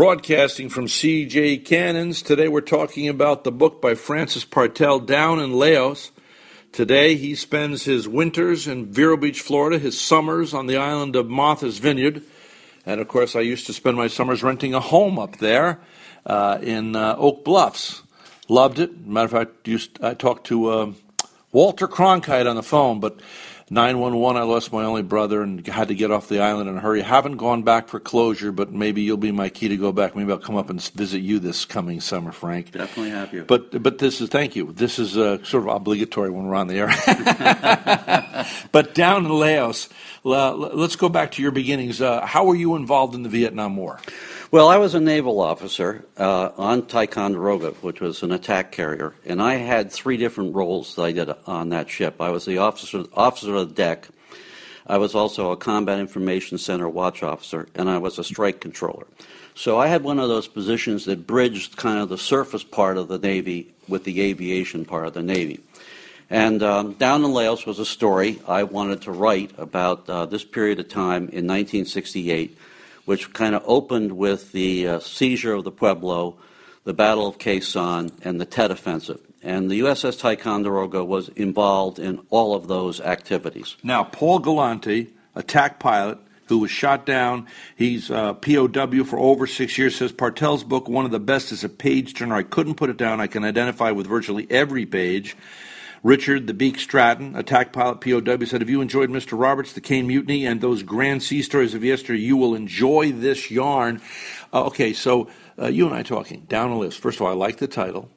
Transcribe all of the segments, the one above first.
Broadcasting from CJ Cannons. Today we're talking about the book by Francis Partel, Down in Laos. Today he spends his winters in Vero Beach, Florida, his summers on the island of Martha's Vineyard. And of course, I used to spend my summers renting a home up there uh, in uh, Oak Bluffs. Loved it. Matter of fact, used, I talked to uh, Walter Cronkite on the phone, but 911, I lost my only brother and had to get off the island in a hurry. Haven't gone back for closure, but maybe you'll be my key to go back. Maybe I'll come up and visit you this coming summer, Frank. Definitely have you. But but this is thank you. This is uh, sort of obligatory when we're on the air. but down in Laos, let's go back to your beginnings. Uh, how were you involved in the Vietnam War? Well, I was a naval officer uh, on Ticonderoga, which was an attack carrier, and I had three different roles that I did on that ship. I was the officer, officer of the deck. I was also a combat information center watch officer, and I was a strike controller. So I had one of those positions that bridged kind of the surface part of the Navy with the aviation part of the Navy. And um, Down in Laos was a story I wanted to write about uh, this period of time in 1968 which kind of opened with the uh, seizure of the Pueblo, the Battle of Sanh, and the Tet Offensive. And the USS Ticonderoga was involved in all of those activities. Now, Paul Galanti, attack pilot, who was shot down. He's a POW for over six years. Says Partel's book, one of the best, is a page turner. I couldn't put it down. I can identify with virtually every page. Richard the Beak Stratton, attack pilot POW, said, If you enjoyed Mr. Roberts, the Caine Mutiny, and those grand sea stories of yesterday, you will enjoy this yarn. Uh, okay, so uh, you and I talking Down in Laos. First of all, I like the title.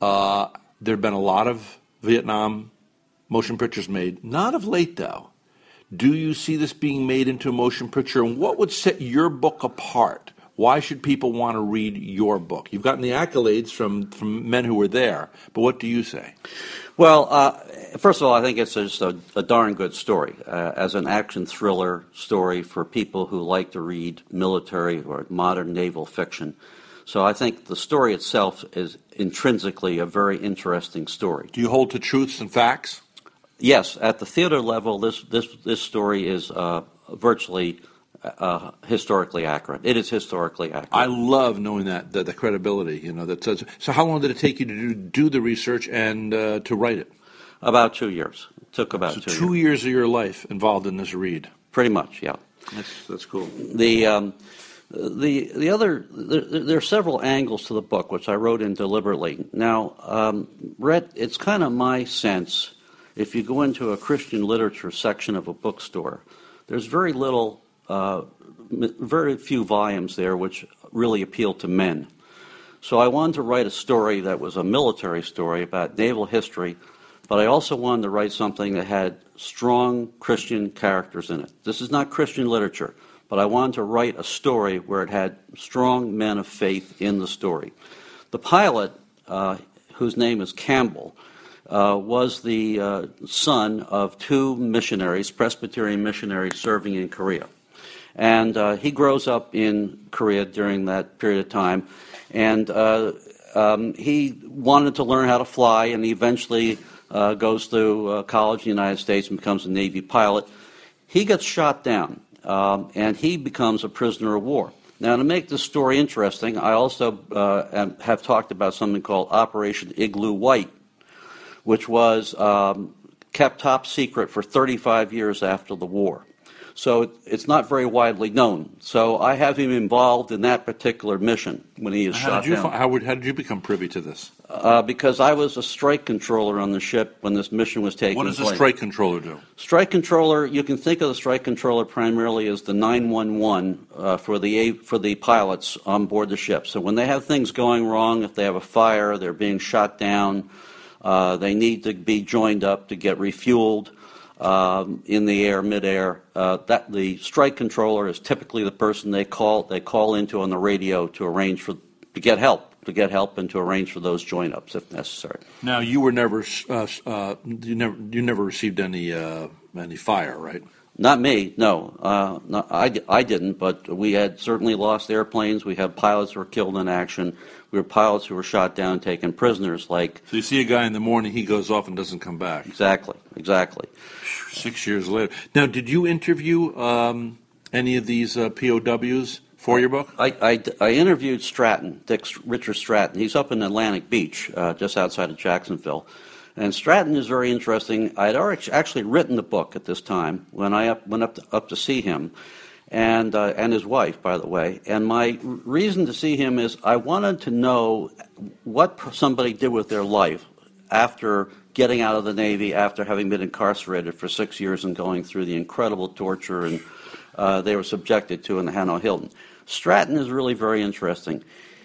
Uh, there have been a lot of Vietnam motion pictures made, not of late, though. Do you see this being made into a motion picture? And what would set your book apart? Why should people want to read your book? You've gotten the accolades from, from men who were there, but what do you say? Well, uh, first of all, I think it's just a, a darn good story uh, as an action thriller story for people who like to read military or modern naval fiction. So I think the story itself is intrinsically a very interesting story. Do you hold to truths and facts? Yes, at the theater level, this this this story is uh, virtually uh, historically accurate. It is historically accurate. I love knowing that the, the credibility. You know that says. So, how long did it take you to do, do the research and uh, to write it? About two years. It took about so two. Two years. years of your life involved in this read. Pretty much, yeah. That's that's cool. The um, the the other there, there, are several angles to the book which I wrote in deliberately. Now, um, Brett, it's kind of my sense if you go into a Christian literature section of a bookstore, there's very little uh, very few volumes there which really appeal to men. So I wanted to write a story that was a military story about naval history, but I also wanted to write something that had strong Christian characters in it. This is not Christian literature, but I wanted to write a story where it had strong men of faith in the story. The pilot, uh, whose name is Campbell, uh, was the uh, son of two missionaries, Presbyterian missionaries serving in Korea. And uh, he grows up in Korea during that period of time. And uh, um, he wanted to learn how to fly, and he eventually uh, goes to uh, college in the United States and becomes a Navy pilot. He gets shot down, um, and he becomes a prisoner of war. Now, to make this story interesting, I also uh, have talked about something called Operation Igloo White, which was um, kept top secret for 35 years after the war. So it's not very widely known. So I have him involved in that particular mission when he is how shot did you, down. How, would, how did you become privy to this? Uh, because I was a strike controller on the ship when this mission was taking place. What does place. a strike controller do? Strike controller, you can think of the strike controller primarily as the 911 uh, for the for the pilots on board the ship. So when they have things going wrong, if they have a fire, they're being shot down, uh, they need to be joined up to get refueled um, in the air, midair. Uh, that the strike controller is typically the person they call they call into on the radio to arrange for to get help to get help and to arrange for those join ups if necessary. Now you were never uh, uh, you never you never received any uh, any fire, right? Not me, no. Uh, not, I, I didn't, but we had certainly lost airplanes. We had pilots who were killed in action. We were pilots who were shot down, taken prisoners. Like so, you see a guy in the morning, he goes off and doesn't come back. Exactly, exactly. Six years later. Now, did you interview um, any of these uh, POWs for your book? I, I, I interviewed Stratton, Dick Richard Stratton. He's up in Atlantic Beach, uh, just outside of Jacksonville. And Stratton is very interesting. I had actually written the book at this time when I up, went up to, up to see him, and, uh, and his wife, by the way. And my reason to see him is I wanted to know what somebody did with their life after getting out of the Navy, after having been incarcerated for six years and going through the incredible torture and uh, they were subjected to in the Hanoi Hilton. Stratton is really very interesting.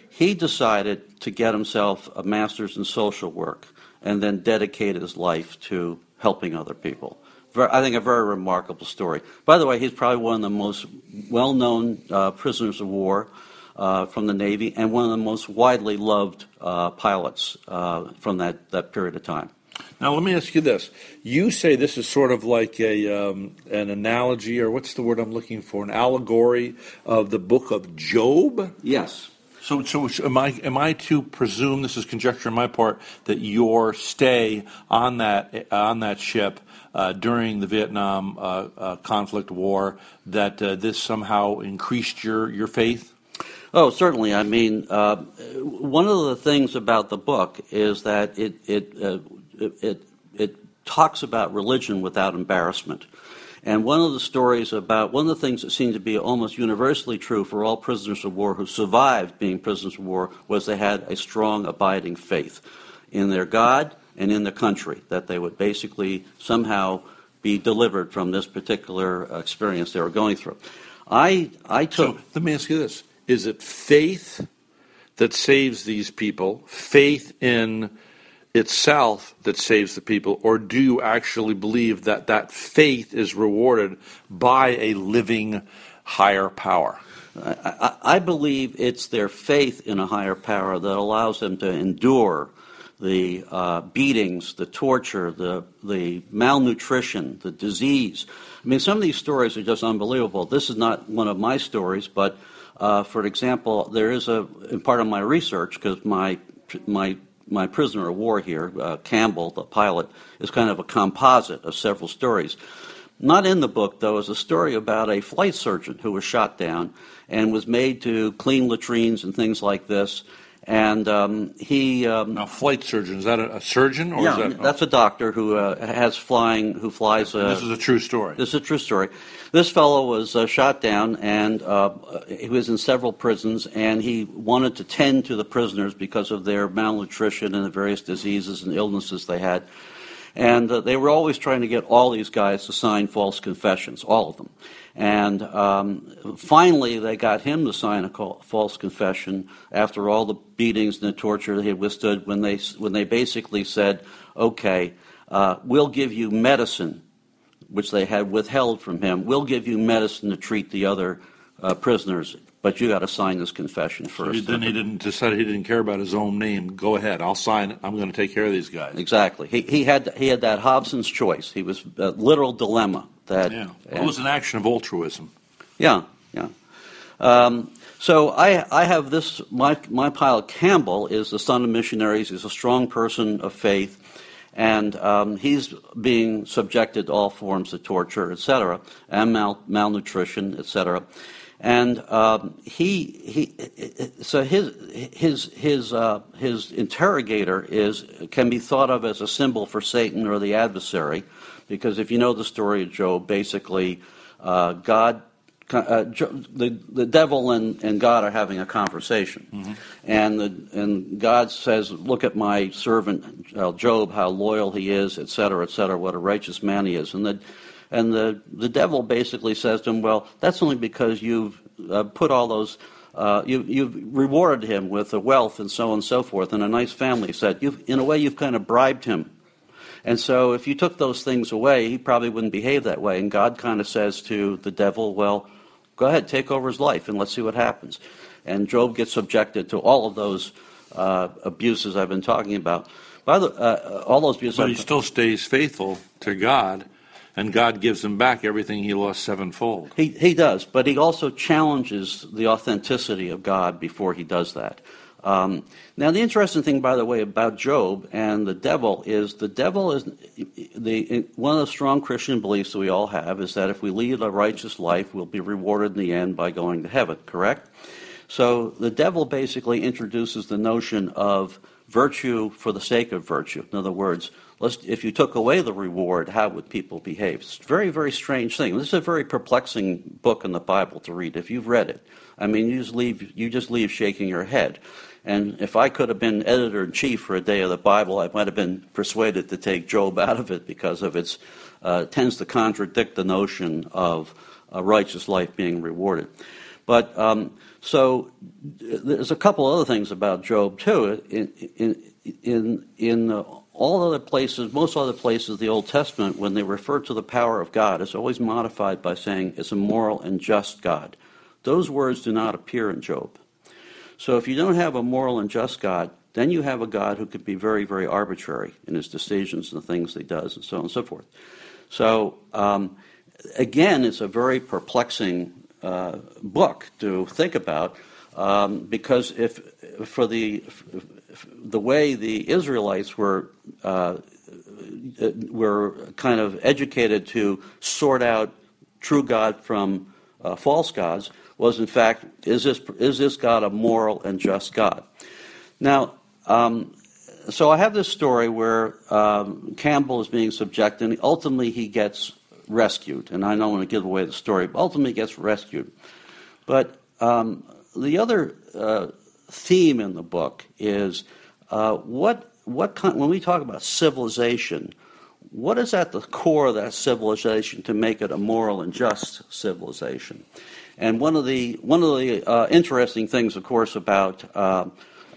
He decided to get himself a master's in social work and then dedicate his life to helping other people. I think a very remarkable story. By the way, he's probably one of the most well known uh, prisoners of war uh, from the Navy and one of the most widely loved uh, pilots uh, from that, that period of time. Now, let me ask you this. You say this is sort of like a, um, an analogy, or what's the word I'm looking for? An allegory of the book of Job? Yes. So, so am I? Am I to presume this is conjecture on my part that your stay on that on that ship uh, during the Vietnam uh, uh, conflict war that uh, this somehow increased your your faith? Oh, certainly. I mean, uh, one of the things about the book is that it it uh, it, it, it talks about religion without embarrassment. And one of the stories about one of the things that seemed to be almost universally true for all prisoners of war who survived being prisoners of war was they had a strong, abiding faith in their God and in the country, that they would basically somehow be delivered from this particular experience they were going through. I, I took. So let me ask you this Is it faith that saves these people, faith in itself that saves the people, or do you actually believe that that faith is rewarded by a living higher power? I, I, believe it's their faith in a higher power that allows them to endure the uh, beatings, the torture, the, the malnutrition, the disease. I mean, some of these stories are just unbelievable. This is not one of my stories, but uh, for example, there is a, in part of my research, because my, my my prisoner of war here, uh, Campbell, the pilot, is kind of a composite of several stories. Not in the book, though, is a story about a flight surgeon who was shot down and was made to clean latrines and things like this. And um, he um, now flight surgeon is that a, a surgeon or yeah, that, that's a doctor who uh, has flying who flies. Uh, this is a true story. This is a true story. This fellow was uh, shot down, and uh, he was in several prisons, and he wanted to tend to the prisoners because of their malnutrition and the various diseases and illnesses they had. And uh, they were always trying to get all these guys to sign false confessions, all of them. And um, finally, they got him to sign a false confession after all the beatings and the torture he had withstood when they, when they basically said, okay, uh, we'll give you medicine, which they had withheld from him. We'll give you medicine to treat the other uh, prisoners, but you got to sign this confession first. Then he didn't decide he didn't care about his own name. Go ahead, I'll sign it. I'm going to take care of these guys. Exactly. He, he had he had that Hobson's choice. He was a literal dilemma. That yeah, it was an action of altruism. Yeah, yeah. Um, so I, I have this. My my pilot Campbell is the son of missionaries. He's a strong person of faith, and um, he's being subjected to all forms of torture, etc., and mal, malnutrition, etc. And um, he, he, so his his his uh, his interrogator is can be thought of as a symbol for Satan or the adversary because if you know the story of Job, basically, uh, God, uh, the, the devil and, and God are having a conversation. Mm-hmm. And, the, and God says, Look at my servant uh, Job, how loyal he is, et cetera, et cetera, what a righteous man he is. And the, and the, the devil basically says to him, Well, that's only because you've uh, put all those. Uh, you, you've rewarded him with a wealth and so on and so forth, and a nice family. Said, you've, in a way, you've kind of bribed him and so if you took those things away, he probably wouldn't behave that way. And God kind of says to the devil, well, go ahead, take over his life and let's see what happens. And Job gets subjected to all of those uh, abuses I've been talking about. By the, uh, all those abuses. But he still stays faithful to God, and God gives him back everything he lost sevenfold. He, he does, but he also challenges the authenticity of God before he does that. Um, now, the interesting thing, by the way, about Job and the devil is the devil is the one of the strong Christian beliefs that we all have is that if we lead a righteous life, we'll be rewarded in the end by going to heaven. Correct? So the devil basically introduces the notion of virtue for the sake of virtue. In other words, if you took away the reward, how would people behave? It's a very, very strange thing. This is a very perplexing book in the Bible to read if you've read it. I mean, you just leave, you just leave shaking your head. And if I could have been editor in chief for a day of the Bible, I might have been persuaded to take Job out of it because of its uh, tends to contradict the notion of a righteous life being rewarded. But um, so there's a couple other things about Job too. In in in, in uh, all other places, most other places the Old Testament, when they refer to the power of God, is always modified by saying it's a moral and just God. Those words do not appear in Job. So if you don't have a moral and just God, then you have a God who could be very, very arbitrary in his decisions and the things he does, and so on and so forth. So um, again, it's a very perplexing uh, book to think about um, because if for the the way the Israelites were uh, were kind of educated to sort out true God from uh, false gods, was, in fact, is this, is this God a moral and just God? Now, um, so I have this story where um, Campbell is being subjected, and ultimately he gets rescued. And I don't want to give away the story, but ultimately he gets rescued. But um, the other uh, theme in the book is uh, what, what kind, when we talk about civilization, what is at the core of that civilization to make it a moral and just civilization? And one of the one of the uh, interesting things, of course, about uh,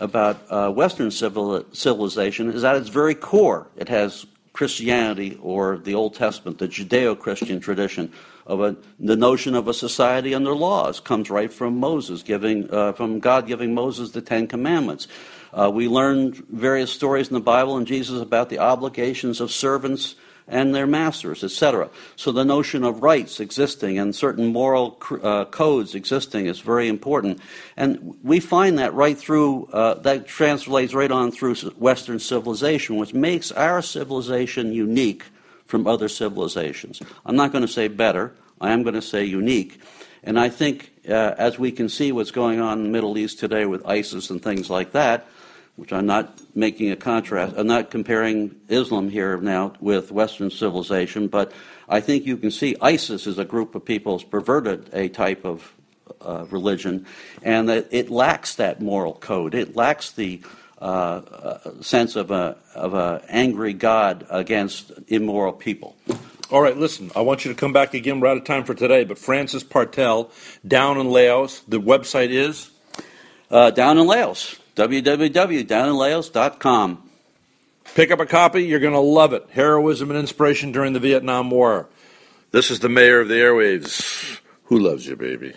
about uh, Western civil, civilization is at its very core, it has Christianity or the Old Testament, the Judeo-Christian tradition of a, the notion of a society under laws comes right from Moses giving uh, from God giving Moses the Ten Commandments. Uh, we learn various stories in the Bible and Jesus about the obligations of servants and their masters, etc. So the notion of rights existing and certain moral uh, codes existing is very important. And we find that right through, uh, that translates right on through Western civilization, which makes our civilization unique from other civilizations. I'm not going to say better, I am going to say unique. And I think uh, as we can see what's going on in the Middle East today with ISIS and things like that, which I'm not making a contrast, I'm not comparing Islam here now with Western civilization, but I think you can see ISIS is a group of people has perverted a type of uh, religion, and that it lacks that moral code. It lacks the sense of a of a angry God against immoral people. All right, listen, I want you to come back again. We're out of time for today, but Francis Partel, down in Laos, the website is? Uh, down in Laos www.downinlaos.com. Pick up a copy. You're going to love it. Heroism and Inspiration During the Vietnam War. This is the mayor of the airwaves. Who loves you, baby?